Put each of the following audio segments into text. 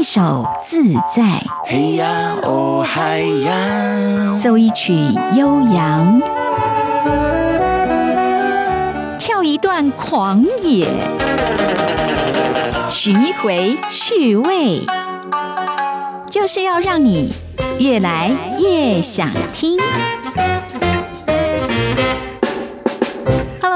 一首自在，嘿呀哦嗨呀，奏一曲悠扬，跳一段狂野，寻一回趣味，就是要让你越来越想听。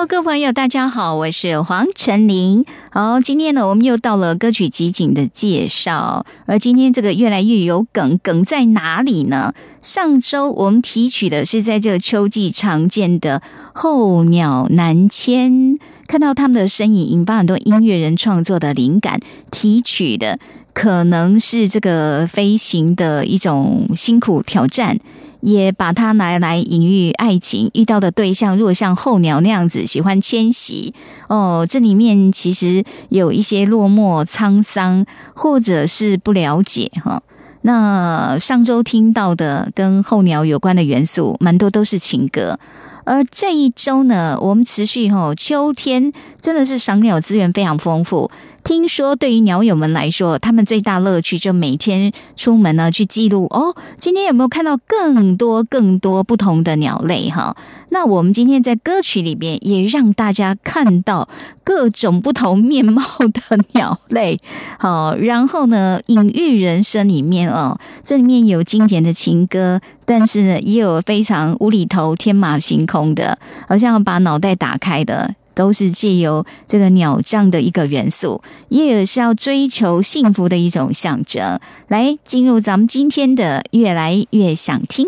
各位朋友，大家好，我是黄晨林。好，今天呢，我们又到了歌曲集锦的介绍。而今天这个越来越有梗，梗在哪里呢？上周我们提取的是在这个秋季常见的候鸟南迁，看到他们的身影，引发很多音乐人创作的灵感。提取的可能是这个飞行的一种辛苦挑战。也把它拿来隐喻爱情，遇到的对象如果像候鸟那样子喜欢迁徙哦，这里面其实有一些落寞、沧桑，或者是不了解哈。那上周听到的跟候鸟有关的元素，蛮多都是情歌。而这一周呢，我们持续哈，秋天真的是赏鸟资源非常丰富。听说对于鸟友们来说，他们最大乐趣就每天出门呢去记录哦，今天有没有看到更多更多不同的鸟类哈？那我们今天在歌曲里边也让大家看到各种不同面貌的鸟类，好，然后呢，隐喻人生里面哦，这里面有经典的情歌，但是呢，也有非常无厘头、天马行空的，好像把脑袋打开的。都是借由这个鸟这样的一个元素，也是要追求幸福的一种象征。来，进入咱们今天的越来越想听。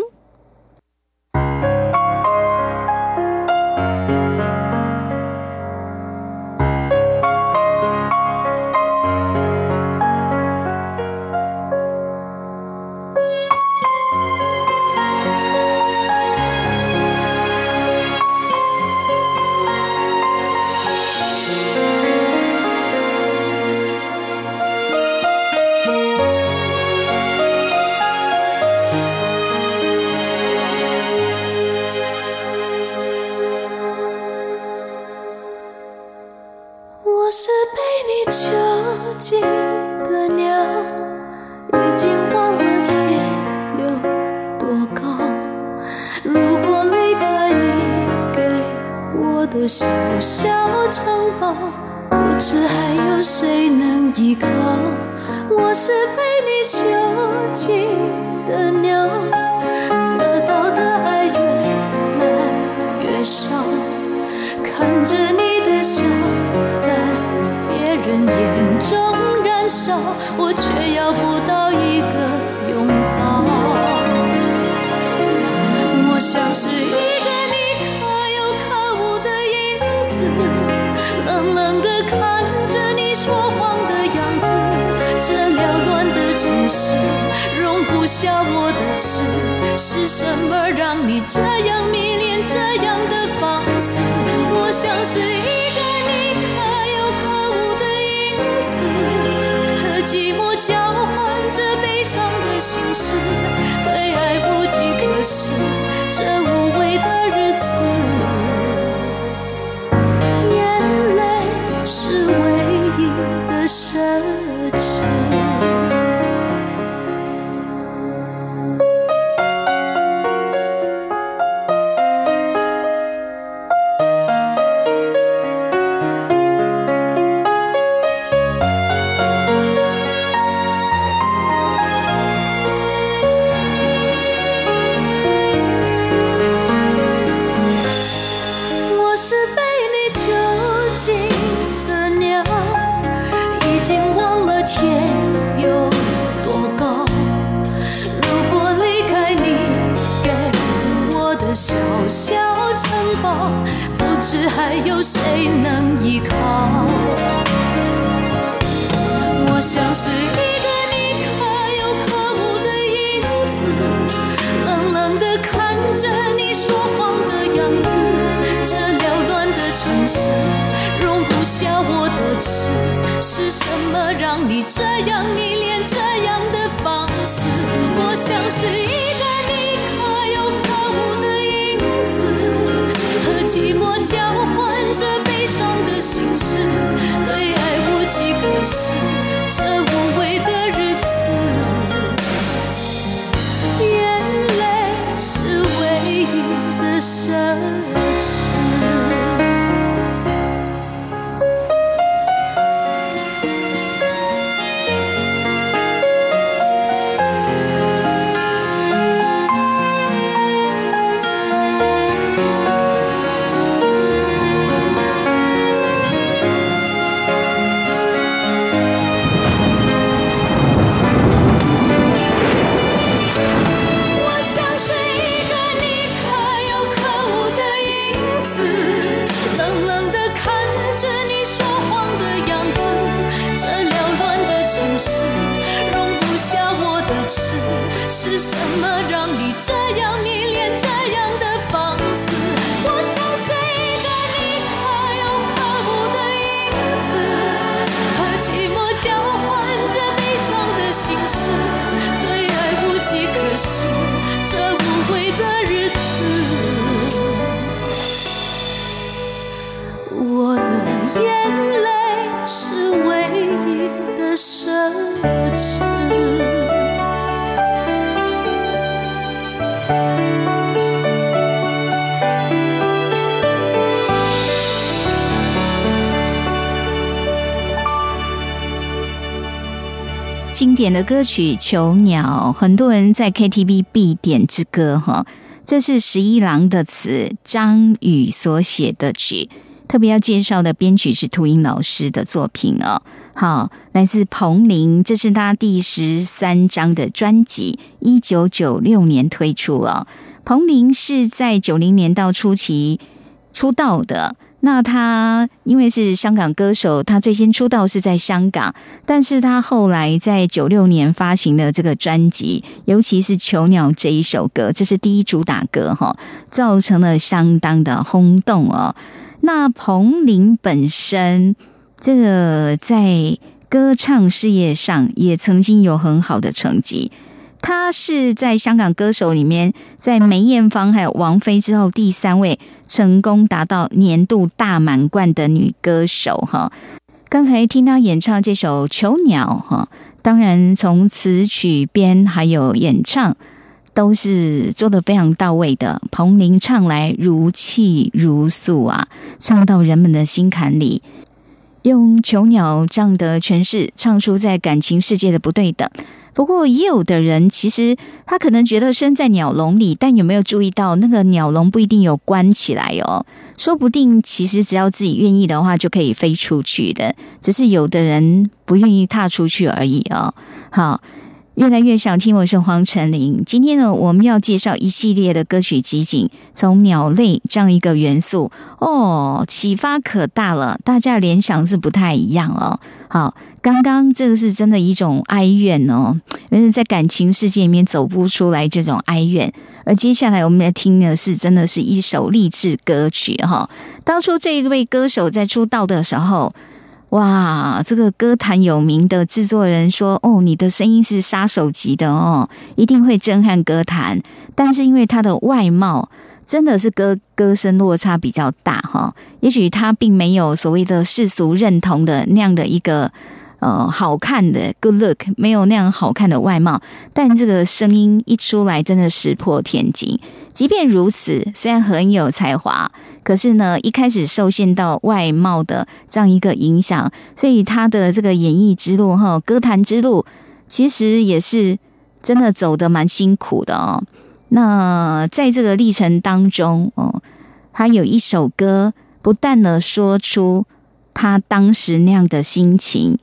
奢侈。典的歌曲《囚鸟》，很多人在 KTV 必点之歌哈。这是十一郎的词，张宇所写的曲。特别要介绍的编曲是涂英老师的作品哦。好，来自彭羚，这是他第十三张的专辑，一九九六年推出哦。彭羚是在九零年到初期出道的。那他因为是香港歌手，他最先出道是在香港，但是他后来在九六年发行的这个专辑，尤其是《囚鸟》这一首歌，这是第一主打歌哈，造成了相当的轰动哦。那彭羚本身，这个在歌唱事业上也曾经有很好的成绩。她是在香港歌手里面，在梅艳芳还有王菲之后第三位成功达到年度大满贯的女歌手哈。刚才听她演唱这首《囚鸟》哈，当然从词曲编还有演唱都是做的非常到位的。彭羚唱来如泣如诉啊，唱到人们的心坎里，用囚鸟这样的诠释，唱出在感情世界的不对等。不过，也有的人其实他可能觉得身在鸟笼里，但有没有注意到那个鸟笼不一定有关起来哦？说不定其实只要自己愿意的话，就可以飞出去的，只是有的人不愿意踏出去而已哦。好。越来越想听，我是黄晨林。今天呢，我们要介绍一系列的歌曲集锦，从鸟类这样一个元素哦，启发可大了。大家联想是不太一样哦。好，刚刚这个是真的一种哀怨哦，因为在感情世界里面走不出来这种哀怨。而接下来我们来听的是，真的是一首励志歌曲哈。当初这一位歌手在出道的时候。哇，这个歌坛有名的制作人说：“哦，你的声音是杀手级的哦，一定会震撼歌坛。”但是因为他的外貌真的是歌歌声落差比较大哈，也许他并没有所谓的世俗认同的那样的一个。呃，好看的 good look 没有那样好看的外貌，但这个声音一出来，真的石破天惊。即便如此，虽然很有才华，可是呢，一开始受限到外貌的这样一个影响，所以他的这个演艺之路哈，歌坛之路，其实也是真的走得蛮辛苦的哦。那在这个历程当中哦，他有一首歌，不但呢说出他当时那样的心情。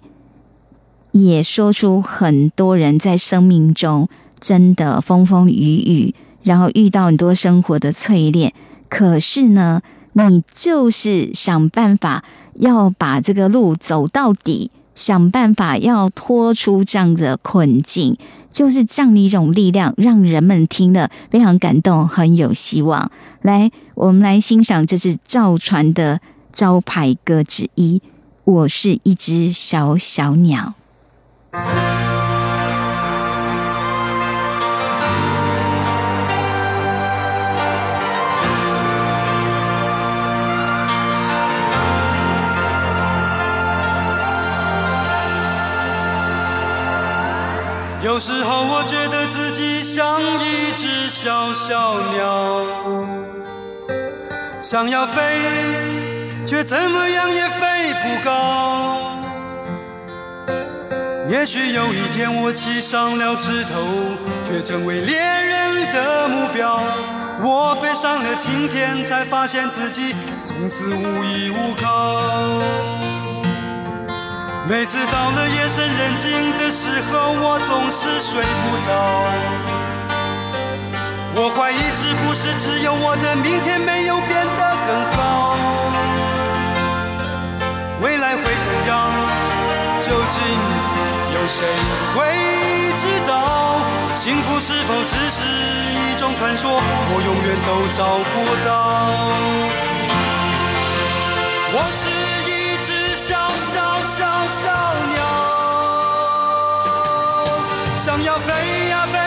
也说出很多人在生命中真的风风雨雨，然后遇到很多生活的淬炼。可是呢，你就是想办法要把这个路走到底，想办法要拖出这样的困境，就是这样的一种力量，让人们听了非常感动，很有希望。来，我们来欣赏，这是赵传的招牌歌之一。我是一只小小鸟。有时候我觉得自己像一只小小鸟，想要飞，却怎么样也飞不高。也许有一天我栖上了枝头，却成为猎人的目标。我飞上了青天，才发现自己从此无依无靠。每次到了夜深人静的时候，我总是睡不着。我怀疑是不是只有我的明天没有变得更好？未来会怎样？究竟？有谁会知道，幸福是否只是一种传说？我永远都找不到。我是小小小小鸟，想要飞呀飞，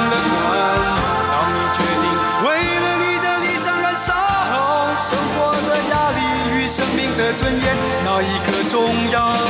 冷暖，当你决定为了你的理想燃烧，生活的压力与生命的尊严，哪一个重要？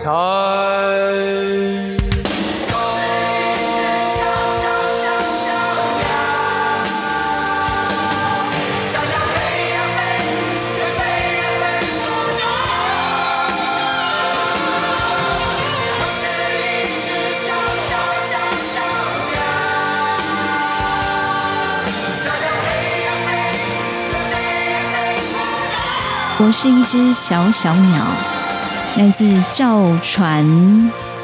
太高？我是一只小小鸟，来自赵传，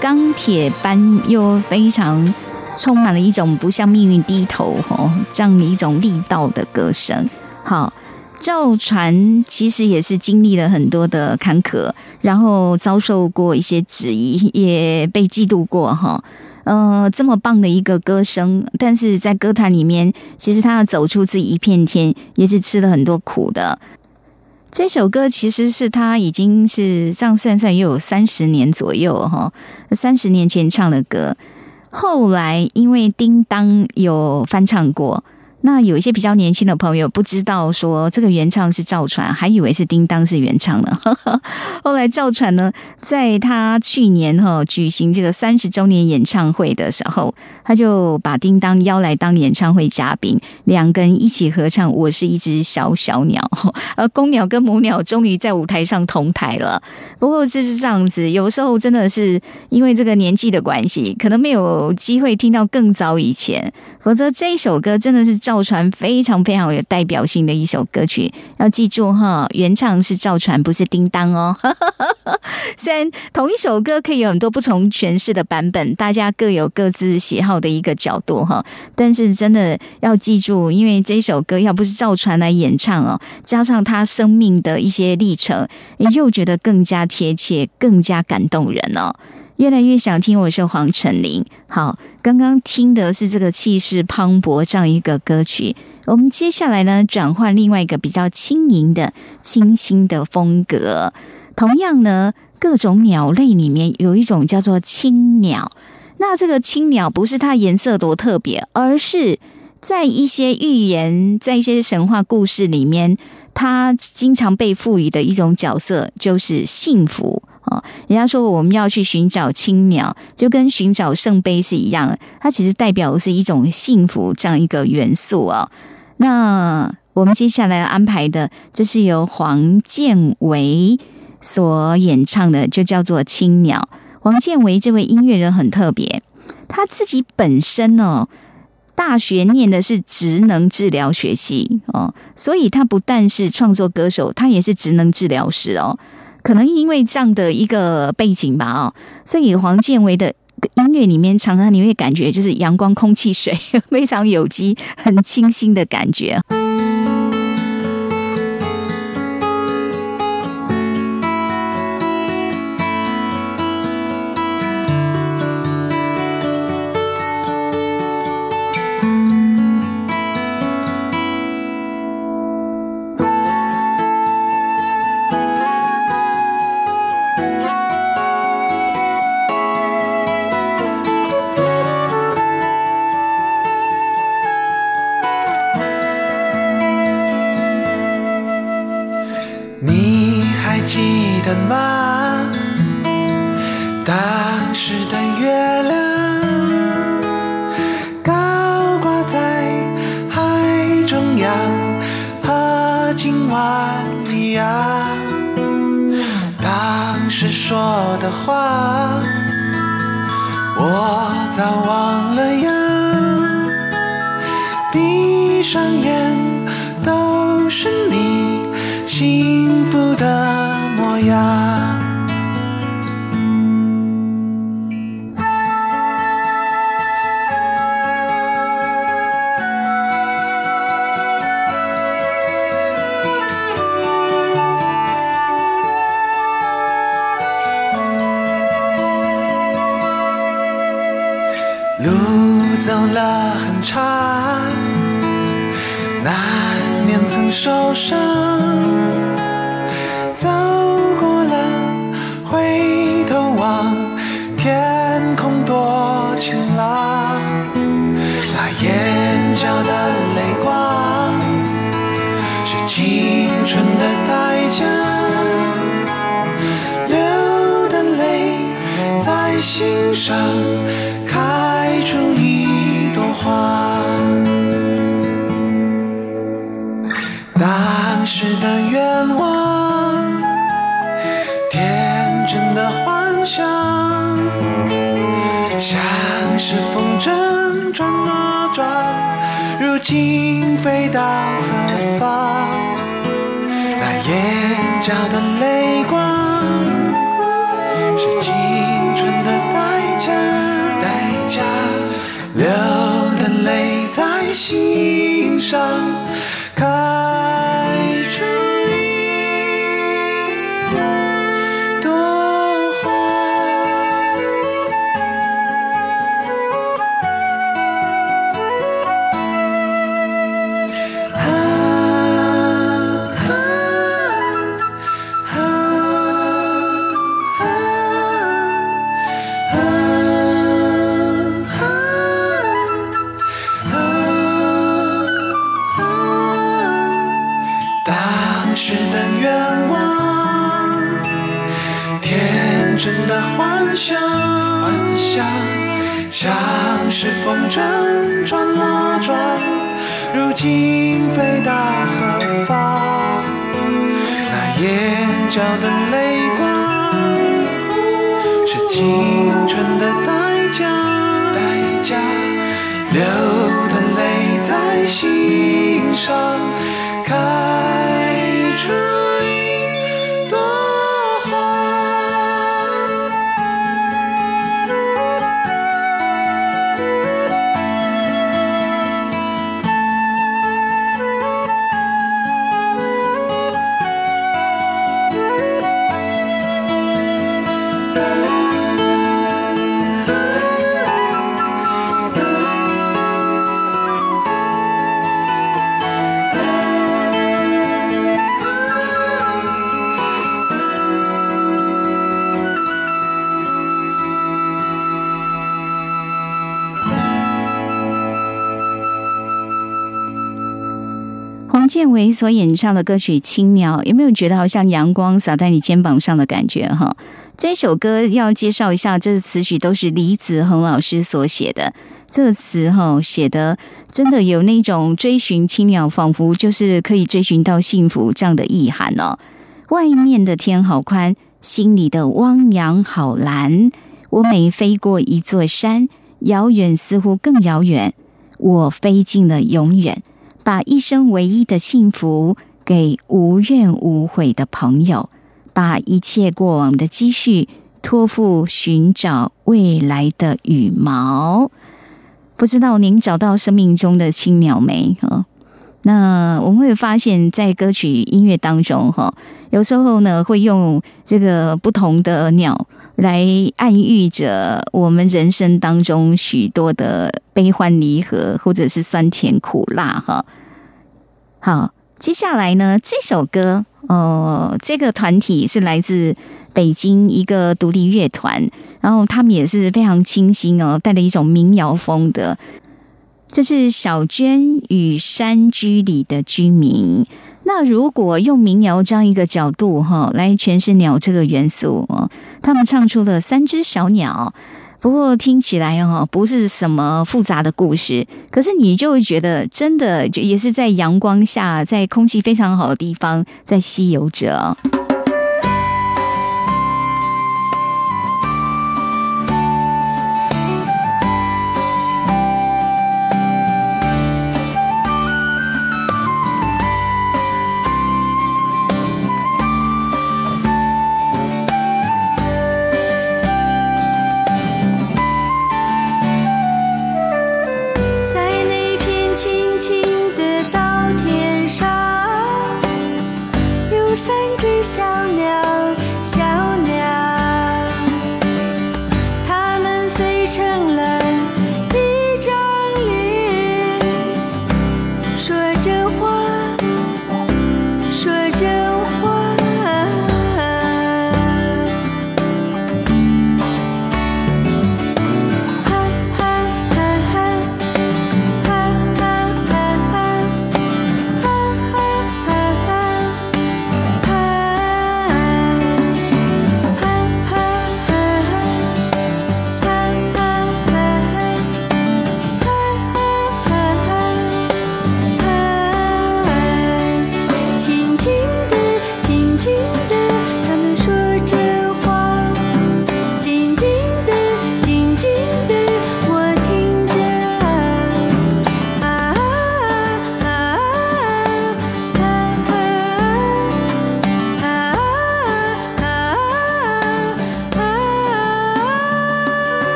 钢铁般又非常充满了一种不向命运低头哦这样的一种力道的歌声。好，赵传其实也是经历了很多的坎坷，然后遭受过一些质疑，也被嫉妒过哈。呃，这么棒的一个歌声，但是在歌坛里面，其实他要走出自己一片天，也是吃了很多苦的。这首歌其实是他已经是这样算算也有三十年左右哈，三十年前唱的歌，后来因为叮当有翻唱过。那有一些比较年轻的朋友不知道说这个原唱是赵传，还以为是叮当是原唱呢。后来赵传呢，在他去年哈举行这个三十周年演唱会的时候，他就把叮当邀来当演唱会嘉宾，两个人一起合唱《我是一只小小鸟》，而公鸟跟母鸟终于在舞台上同台了。不过就是这样子，有时候真的是因为这个年纪的关系，可能没有机会听到更早以前，否则这一首歌真的是赵。赵传非常非常有代表性的一首歌曲，要记住哈，原唱是赵传，不是叮当哦。虽然同一首歌可以有很多不同诠释的版本，大家各有各自喜好的一个角度哈，但是真的要记住，因为这首歌要不是赵传来演唱哦，加上他生命的一些历程，你就觉得更加贴切，更加感动人哦。越来越想听，我是黄晨林。好，刚刚听的是这个气势磅礴这样一个歌曲。我们接下来呢，转换另外一个比较轻盈的、清新的风格。同样呢，各种鸟类里面有一种叫做青鸟。那这个青鸟不是它颜色多特别，而是在一些寓言、在一些神话故事里面，它经常被赋予的一种角色就是幸福。哦，人家说我们要去寻找青鸟，就跟寻找圣杯是一样，它其实代表的是一种幸福这样一个元素哦。那我们接下来要安排的，这是由黄建维所演唱的，就叫做《青鸟》。黄建维这位音乐人很特别，他自己本身哦，大学念的是职能治疗学系哦，所以他不但是创作歌手，他也是职能治疗师哦。可能因为这样的一个背景吧，哦，所以黄建为的音乐里面常常你会感觉就是阳光、空气、水，非常有机、很清新的感觉。当时的愿望，天真的幻想，像是风筝转啊转，如今飞到何方？那眼角的泪光，是青春的代价，代价。流的泪在心上为所演唱的歌曲《青鸟》，有没有觉得好像阳光洒在你肩膀上的感觉？哈，这首歌要介绍一下，这词曲都是李子恒老师所写的。这个词哈写的真的有那种追寻青鸟，仿佛就是可以追寻到幸福这样的意涵哦。外面的天好宽，心里的汪洋好蓝。我每飞过一座山，遥远似乎更遥远。我飞进了永远。把一生唯一的幸福给无怨无悔的朋友，把一切过往的积蓄托付寻找未来的羽毛。不知道您找到生命中的青鸟没？哈，那我们会发现，在歌曲音乐当中，哈，有时候呢会用这个不同的鸟来暗喻着我们人生当中许多的悲欢离合，或者是酸甜苦辣，哈。好，接下来呢，这首歌，哦，这个团体是来自北京一个独立乐团，然后他们也是非常清新哦，带了一种民谣风的。这是小娟与山居里的居民。那如果用民谣这样一个角度哈来诠释鸟这个元素哦，他们唱出了三只小鸟不过听起来哈不是什么复杂的故事，可是你就会觉得真的就也是在阳光下，在空气非常好的地方在吸油着。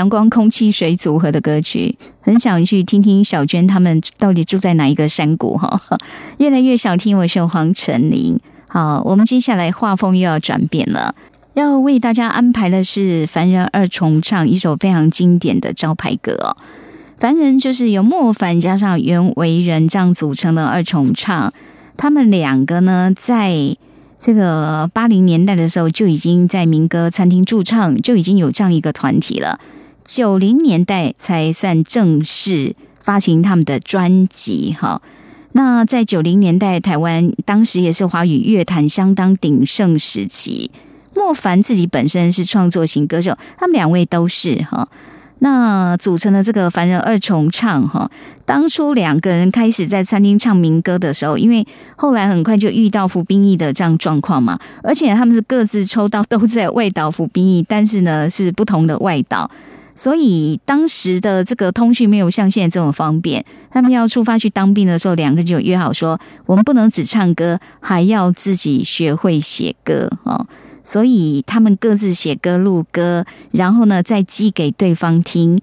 阳光空气水组合的歌曲，很想去听听小娟他们到底住在哪一个山谷哈。越来越想听，我是黄晨林。好，我们接下来画风又要转变了，要为大家安排的是凡人二重唱一首非常经典的招牌歌。凡人就是由莫凡加上袁惟仁这样组成的二重唱，他们两个呢在这个八零年代的时候就已经在民歌餐厅驻唱，就已经有这样一个团体了。九零年代才算正式发行他们的专辑，哈。那在九零年代，台湾当时也是华语乐坛相当鼎盛时期。莫凡自己本身是创作型歌手，他们两位都是哈。那组成的这个凡人二重唱哈，当初两个人开始在餐厅唱民歌的时候，因为后来很快就遇到服兵役的这样状况嘛，而且他们是各自抽到都在外岛服兵役，但是呢是不同的外岛，所以当时的这个通讯没有像现在这么方便。他们要出发去当兵的时候，两个人就约好说，我们不能只唱歌，还要自己学会写歌哦。所以他们各自写歌录歌，然后呢再寄给对方听。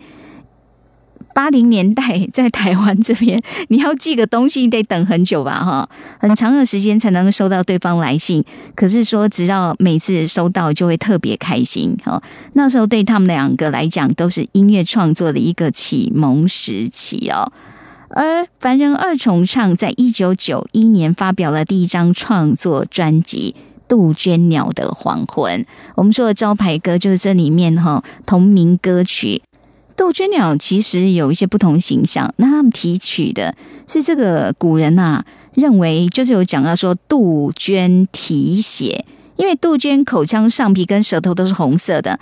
八零年代在台湾这边，你要寄个东西你得等很久吧？哈，很长的时间才能收到对方来信。可是说，只要每次收到就会特别开心。哈，那时候对他们两个来讲，都是音乐创作的一个启蒙时期哦。而凡人二重唱在一九九一年发表了第一张创作专辑。杜鹃鸟的黄昏，我们说的招牌歌就是这里面哈同名歌曲。杜鹃鸟其实有一些不同形象，那他们提取的是这个古人呐认为就是有讲到说杜鹃啼血，因为杜鹃口腔上皮跟舌头都是红色的。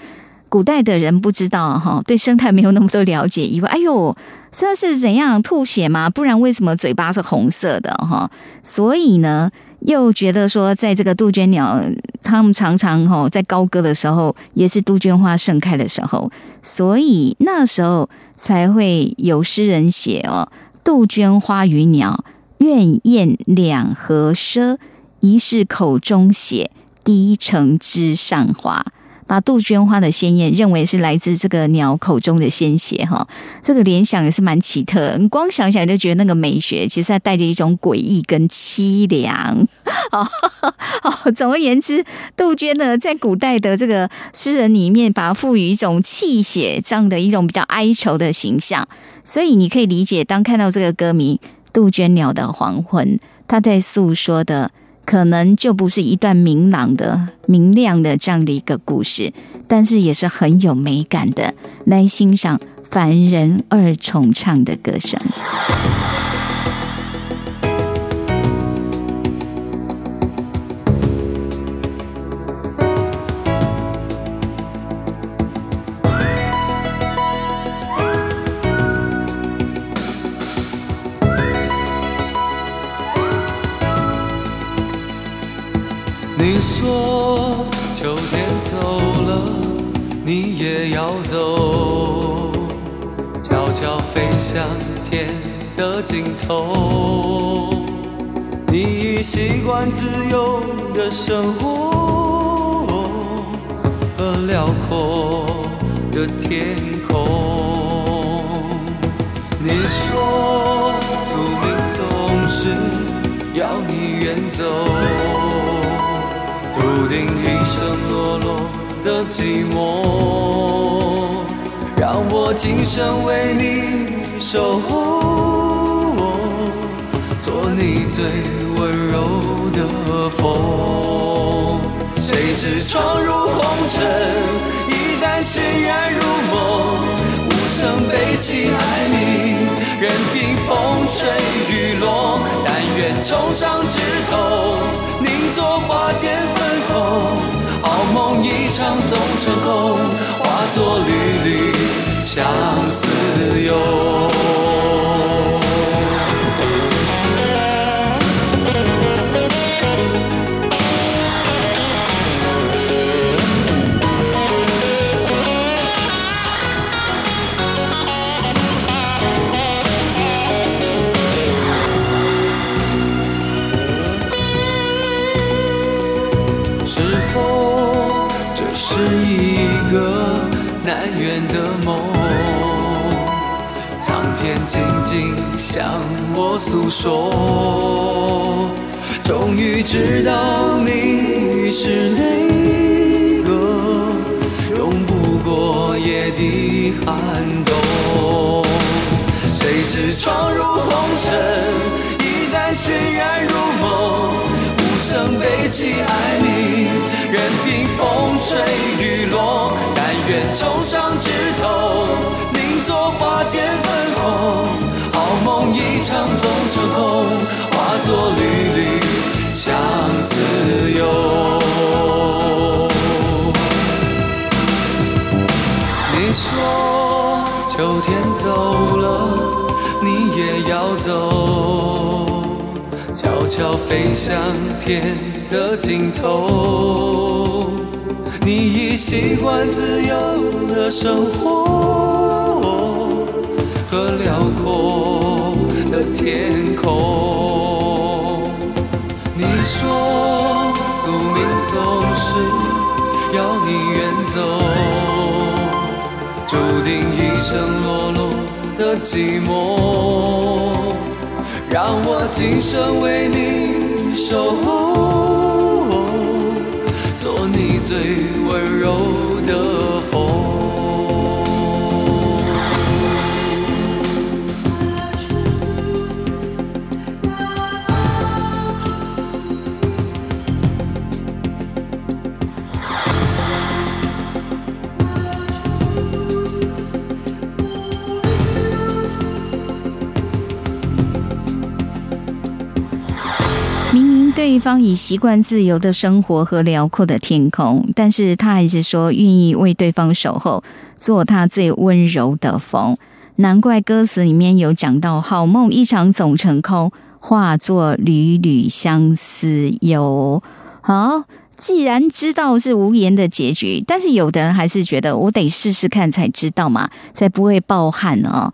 古代的人不知道哈，对生态没有那么多了解，以为哎呦，这是怎样吐血吗？不然为什么嘴巴是红色的哈？所以呢？又觉得说，在这个杜鹃鸟，它们常常吼在高歌的时候，也是杜鹃花盛开的时候，所以那时候才会有诗人写哦：“杜鹃花与鸟，怨燕两何奢，疑是口中血，滴成枝上花。”把杜鹃花的鲜艳认为是来自这个鸟口中的鲜血，哈，这个联想也是蛮奇特。你光想起来就觉得那个美学，其实它带着一种诡异跟凄凉。哦，总而言之，杜鹃呢，在古代的这个诗人里面，把它赋予一种泣血这样的一种比较哀愁的形象。所以你可以理解，当看到这个歌名《杜鹃鸟的黄昏》，他在诉说的。可能就不是一段明朗的、明亮的这样的一个故事，但是也是很有美感的，来欣赏凡人二重唱的歌声。向天的尽头。你已习惯自由的生活和辽阔的天空。你说宿命总是要你远走。注定一生落落的寂寞，让我今生为你守候，做你最温柔的风。谁知闯入红尘，一旦心然入梦，无声悲泣哀鸣，任凭风吹雨落，但愿重上枝头，凝作花间粉红。好梦一场总成空，化作缕缕相思忧是否这是一个难圆的梦？眼静静向我诉说终于知道你是哪个永不过夜的寒冬谁知闯入红尘一旦心然如梦无声悲泣哀鸣任凭风吹雨落但愿重伤枝头名作花间好梦一场总成空，化作缕缕相思忧。你说秋天走了，你也要走，悄悄飞向天的尽头。你已习惯自由的生活和辽阔的天空。你说宿命总是要你远走，注定一生落落的寂寞，让我今生为你守候，做你最温柔的风。对方已习惯自由的生活和辽阔的天空，但是他还是说愿意为对方守候，做他最温柔的风。难怪歌词里面有讲到“好梦一场总成空，化作缕缕相思忧”。好，既然知道是无言的结局，但是有的人还是觉得我得试试看才知道嘛，才不会抱憾哦。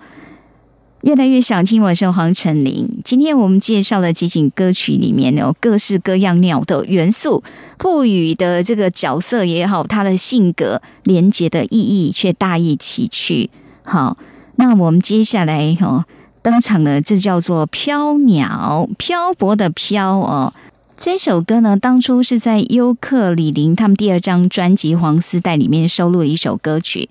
越来越想听，我是黄晨林。今天我们介绍的几景歌曲里面有各式各样鸟的元素，赋予的这个角色也好，它的性格连接的意义却大异其趣。好，那我们接下来哦登场的这叫做飘鸟，漂泊的漂哦。这首歌呢，当初是在优客李林他们第二张专辑《黄丝带》里面收录的一首歌曲。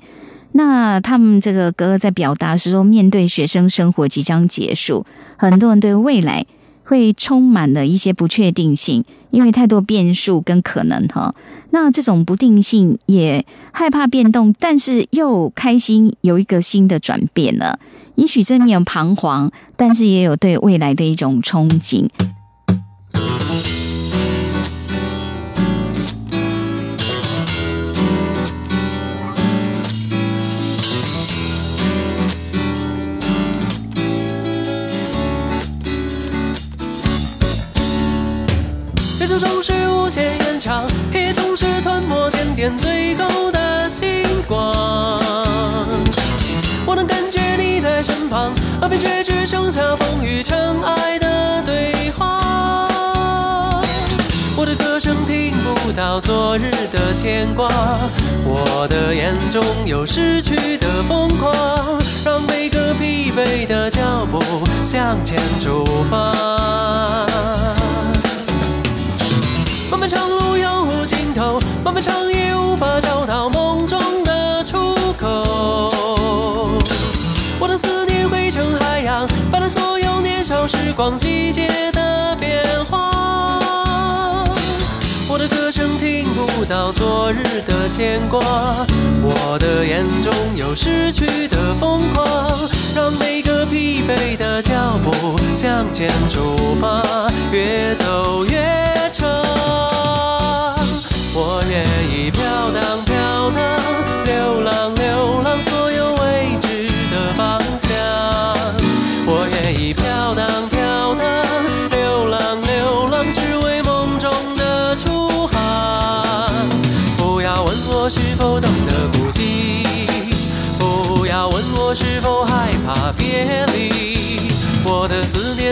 那他们这个歌在表达是说，面对学生生活即将结束，很多人对未来会充满了一些不确定性，因为太多变数跟可能哈。那这种不定性也害怕变动，但是又开心有一个新的转变了。也许这面有彷徨，但是也有对未来的一种憧憬。总是无限延长，夜总是吞没点点最后的星光。我能感觉你在身旁，耳边却只剩下风雨尘埃的对话。我的歌声听不到昨日的牵挂，我的眼中有逝去的疯狂，让每个疲惫的脚步向前出发。漫漫长路永无尽头，漫漫长夜无法找到梦中的出口。我的思念汇成海洋，泛滥所有年少时光季节到昨日的牵挂，我的眼中有失去的疯狂，让每个疲惫的脚步向前出发，越走越长。我愿意飘荡飘荡，流浪流浪，所有未知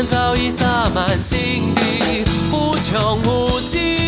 早已洒满心底，无穷无尽。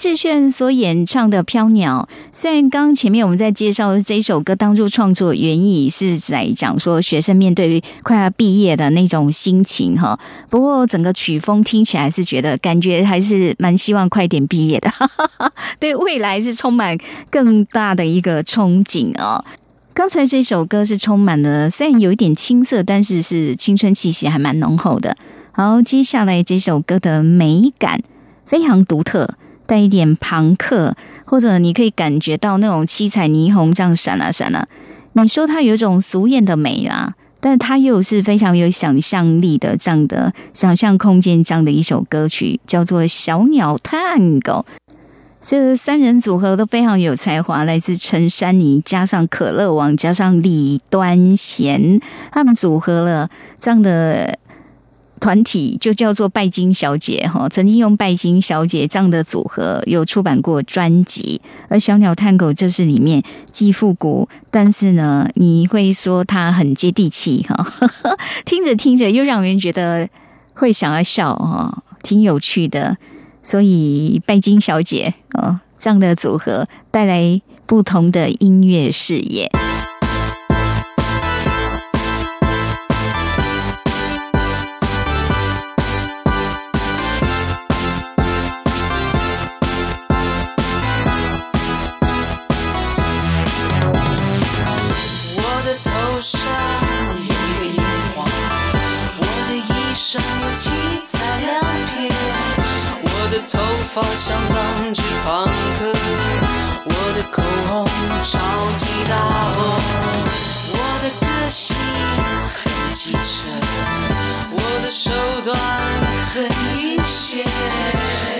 志炫所演唱的《飘鸟》，虽然刚前面我们在介绍这首歌当初创作原意是在讲说学生面对快要毕业的那种心情哈，不过整个曲风听起来是觉得感觉还是蛮希望快点毕业的，对未来是充满更大的一个憧憬哦。刚才这首歌是充满了虽然有一点青涩，但是是青春气息还蛮浓厚的。好，接下来这首歌的美感非常独特。带一点朋克，或者你可以感觉到那种七彩霓虹这样闪啊闪啊。你说它有一种俗艳的美啦，但它又是非常有想象力的这样的想象空间这样的一首歌曲，叫做《小鸟探狗》。这三人组合都非常有才华，来自陈珊妮，加上可乐王，加上李端贤，他们组合了这样的。团体就叫做拜金小姐哈，曾经用拜金小姐这样的组合有出版过专辑，而小鸟探狗就是里面既复古，但是呢，你会说它很接地气哈，听着听着又让人觉得会想要笑哈，挺有趣的。所以拜金小姐哦这样的组合带来不同的音乐视野。的头发像狼藉朋克，我的口红超级大红，我的个性很机车，我的手段很阴险，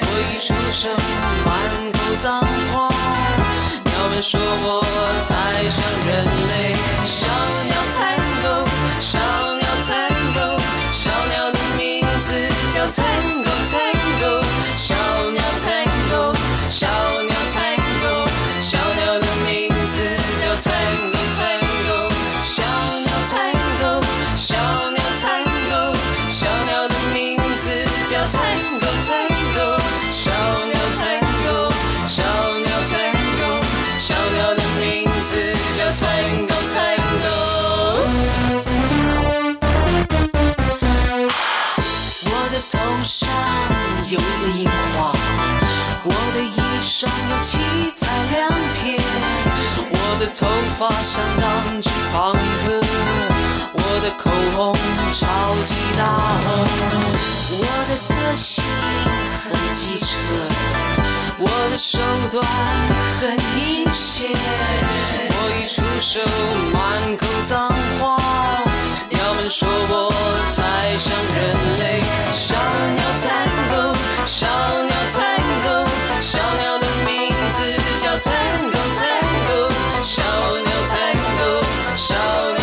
我一出生满口脏话，鸟们说我太像人类，小鸟太狗，小鸟太狗，小鸟小鸟 Tango Tango，小鸟 Tango，小鸟的名字叫 Tango Tango 小鸟 Tango，小鸟。头上有个樱花，我的衣裳有七彩亮片，我的头发像当季朋克，我的口红超级大红，我的个性很机车，我的手段很阴险，我一出手满口脏话。鸟们说我太像人类。小鸟探戈，小鸟探戈，小鸟的名字叫探戈。鸟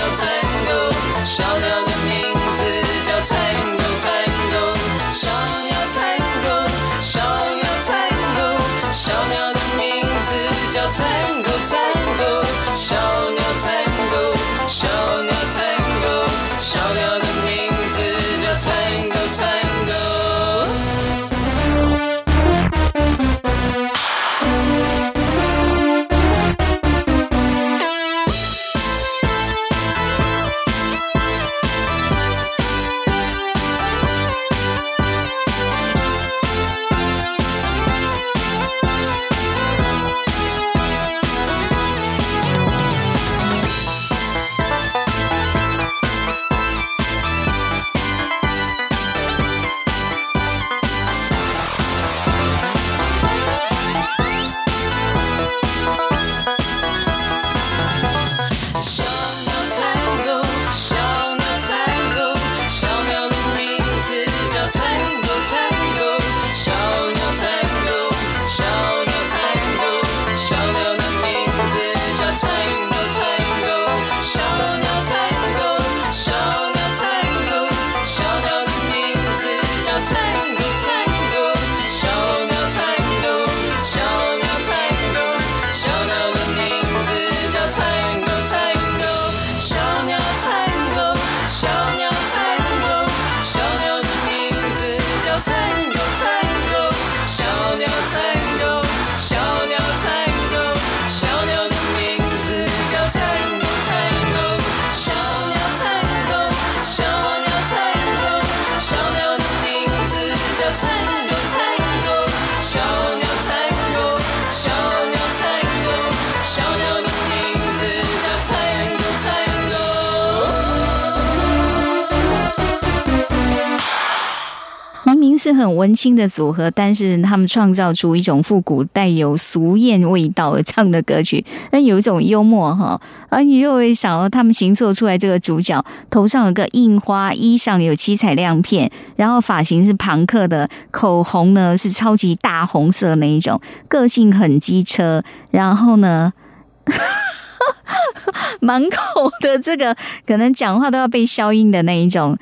是很文青的组合，但是他们创造出一种复古、带有俗艳味道的唱的歌曲，但有一种幽默哈。而你又会想到，他们形塑出来这个主角头上有个印花，衣上有七彩亮片，然后发型是朋克的，口红呢是超级大红色那一种，个性很机车，然后呢。满口的这个可能讲话都要被消音的那一种，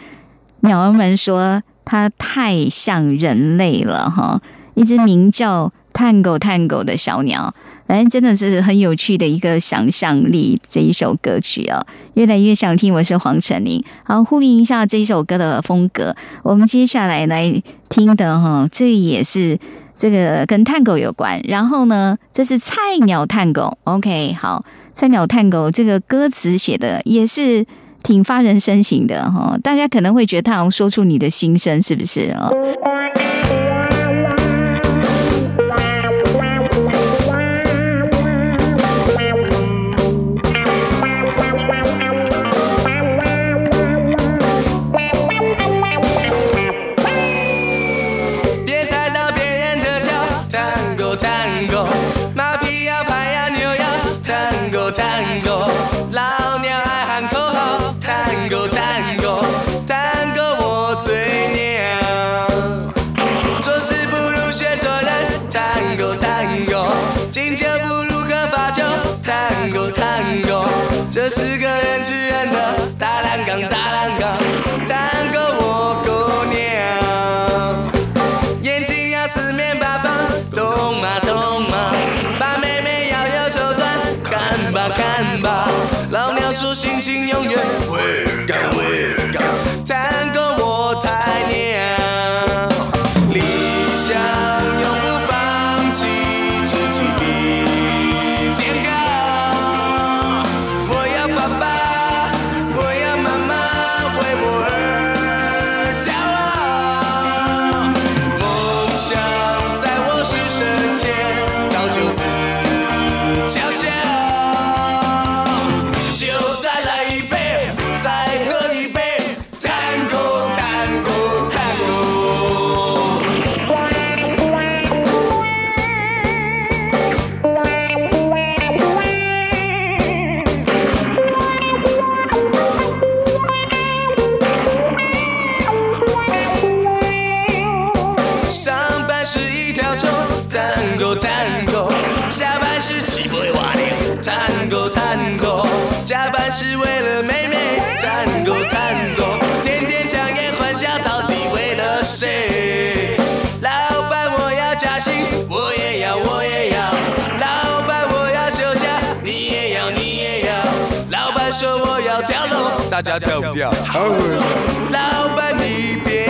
鸟儿们说它太像人类了哈，一只名叫探狗探狗的小鸟，哎真的是很有趣的一个想象力。这一首歌曲啊，越来越想听。我是黄晨林，好呼应一下这一首歌的风格。我们接下来来听的哈，这也是这个跟探狗有关。然后呢，这是菜鸟探狗，OK，好，菜鸟探狗这个歌词写的也是。挺发人深省的哈，大家可能会觉得他好像说出你的心声，是不是啊？你也要你也要，老板说我要跳楼，大家跳不跳？老板你别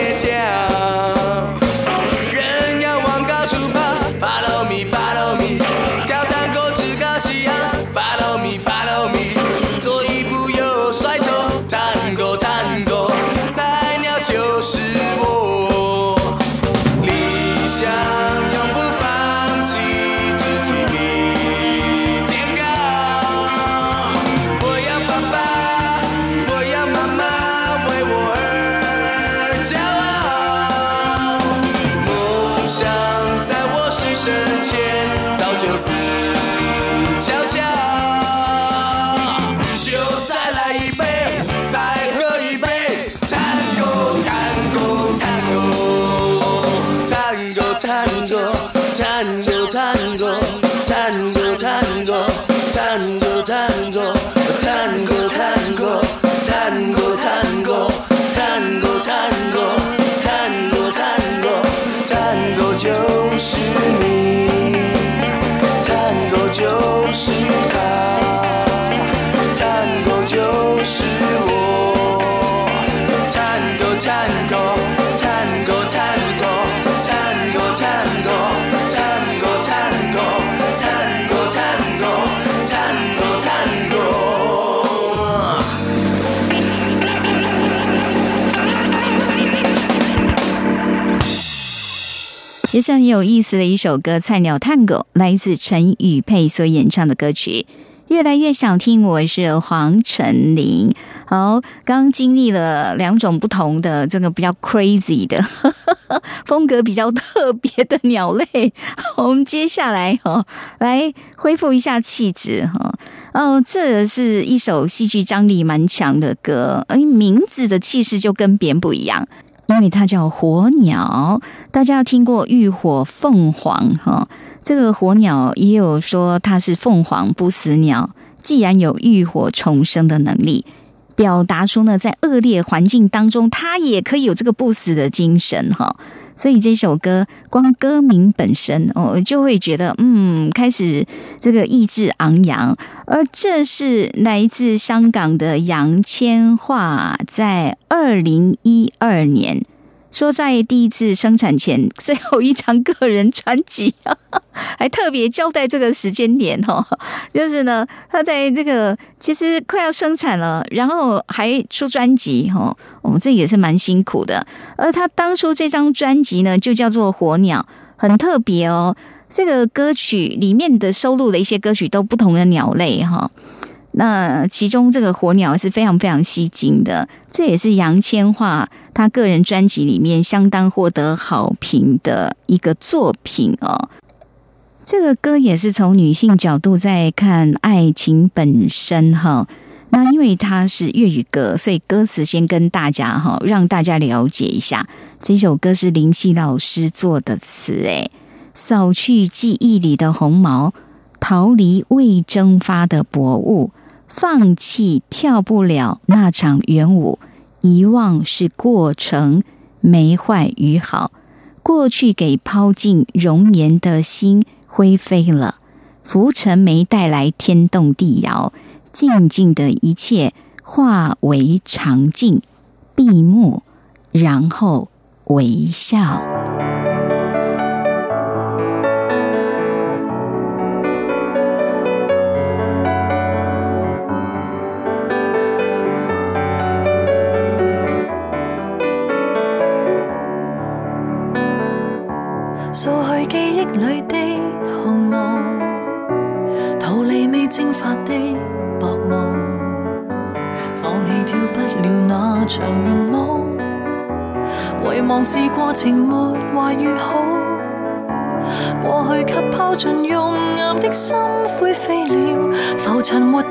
也是很有意思的一首歌，《菜鸟探戈》来自陈雨佩所演唱的歌曲。越来越想听，我是黄晨林。好，刚经历了两种不同的这个比较 crazy 的 风格，比较特别的鸟类。我们接下来哈来恢复一下气质哈。哦，这是一首戏剧张力蛮强的歌，哎，名字的气势就跟别人不一样。因为它叫火鸟，大家听过浴火凤凰哈？这个火鸟也有说它是凤凰不死鸟，既然有浴火重生的能力。表达出呢，在恶劣环境当中，它也可以有这个不死的精神哈。所以这首歌光歌名本身哦，就会觉得嗯，开始这个意志昂扬。而这是来自香港的杨千嬅，在二零一二年。说在第一次生产前 最后一张个人专辑，还特别交代这个时间点哦，就是呢，他在这个其实快要生产了，然后还出专辑哦，哦，这也是蛮辛苦的。而他当初这张专辑呢，就叫做《火鸟》，很特别哦。这个歌曲里面的收录的一些歌曲都不同的鸟类哈。那其中这个火鸟是非常非常吸睛的，这也是杨千嬅她个人专辑里面相当获得好评的一个作品哦。这个歌也是从女性角度在看爱情本身哈。那因为它是粤语歌，所以歌词先跟大家哈，让大家了解一下。这首歌是林夕老师做的词，诶，扫去记忆里的红毛，逃离未蒸发的薄雾。放弃跳不了那场圆舞，遗忘是过程，没坏与好。过去给抛进容颜的心灰飞了，浮尘没带来天动地摇，静静的一切化为常静，闭目，然后微笑。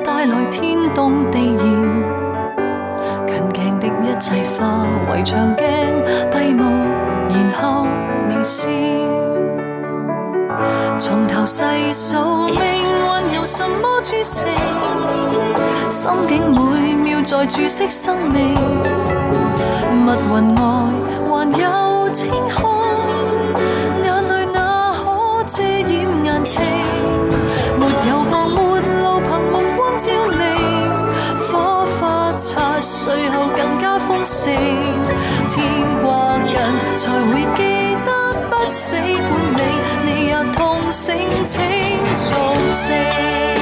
尘没带来天动地摇，近镜的一切化为长镜，闭目然后微笑。从头细数命运由什么注成，心境每秒在注释生命。密云外还有清空，眼泪哪可遮掩眼睛？天挂近才会记得不死本领，你也痛醒。请作证。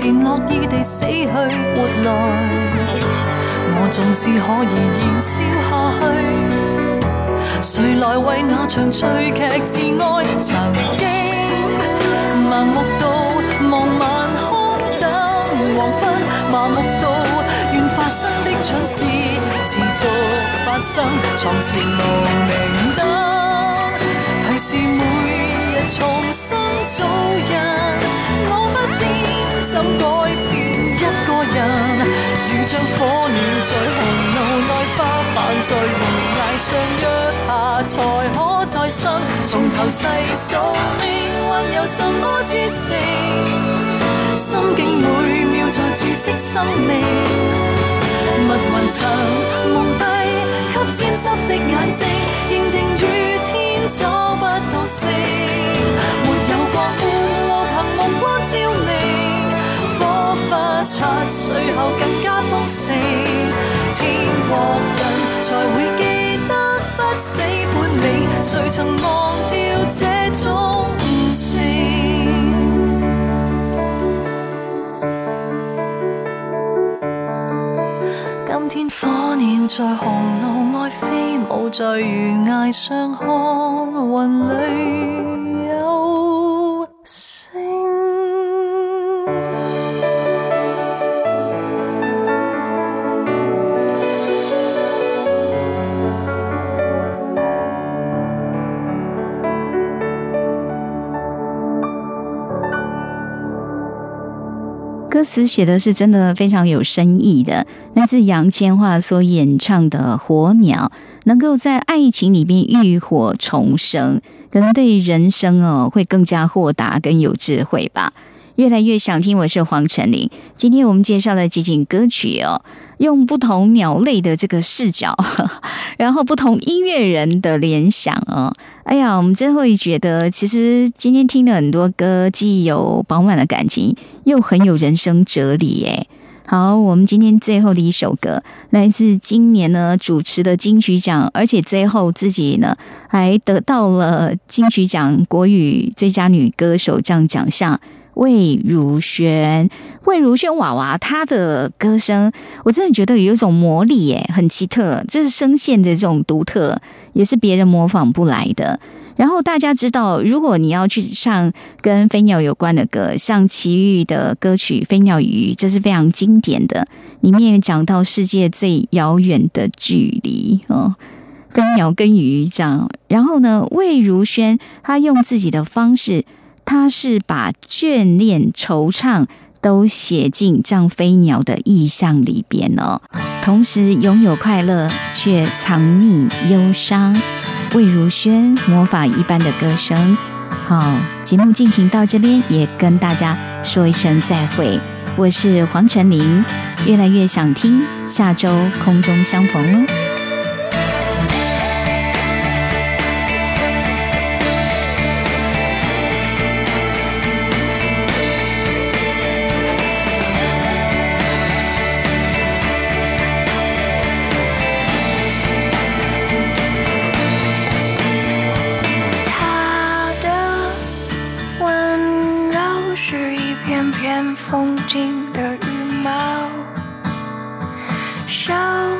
前乐意地死去活来，我纵是可以燃烧下去。谁来为那场趣剧自爱？曾经盲目到望晚空等黄昏，麻木到愿发生的蠢事持续发生。床前无明灯，提示每日重新做人。我不变，怎改变一个人？如像火鸟在红炉内花瓣在悬崖上约。下才可再生，从头细数命运有什么注成？心境每秒在注释生命。密云层蒙蔽，给沾湿的眼睛，认定雨天找不到星。没有光，半路凭目光照明，花七歲後更加豐盛，天国人才會記得不死本領，誰曾忘掉這種情？今天火鸟在紅路外飛舞，在悬崖上看雲里歌词写的是真的非常有深意的，那是杨千嬅所演唱的《火鸟》，能够在爱情里面浴火重生，可能对人生哦会更加豁达跟有智慧吧。越来越想听，我是黄晨林。今天我们介绍的几景歌曲哦，用不同鸟类的这个视角，然后不同音乐人的联想哦。哎呀，我们真会觉得，其实今天听了很多歌，既有饱满的感情，又很有人生哲理耶。好，我们今天最后的一首歌，来自今年呢主持的金曲奖，而且最后自己呢还得到了金曲奖国语最佳女歌手这样奖项。魏如萱，魏如萱娃娃，她的歌声，我真的觉得有一种魔力耶，很奇特，这是声线的这种独特，也是别人模仿不来的。然后大家知道，如果你要去唱跟飞鸟有关的歌，像齐豫的歌曲《飞鸟与鱼》，这是非常经典的，里面讲到世界最遥远的距离哦，跟鸟跟鱼这样。然后呢，魏如萱她用自己的方式。他是把眷恋、惆怅都写进这样飞鸟的意象里边哦，同时拥有快乐却藏匿忧伤。魏如萱魔法一般的歌声，好，节目进行到这边，也跟大家说一声再会。我是黄晨林，越来越想听，下周空中相逢喽。守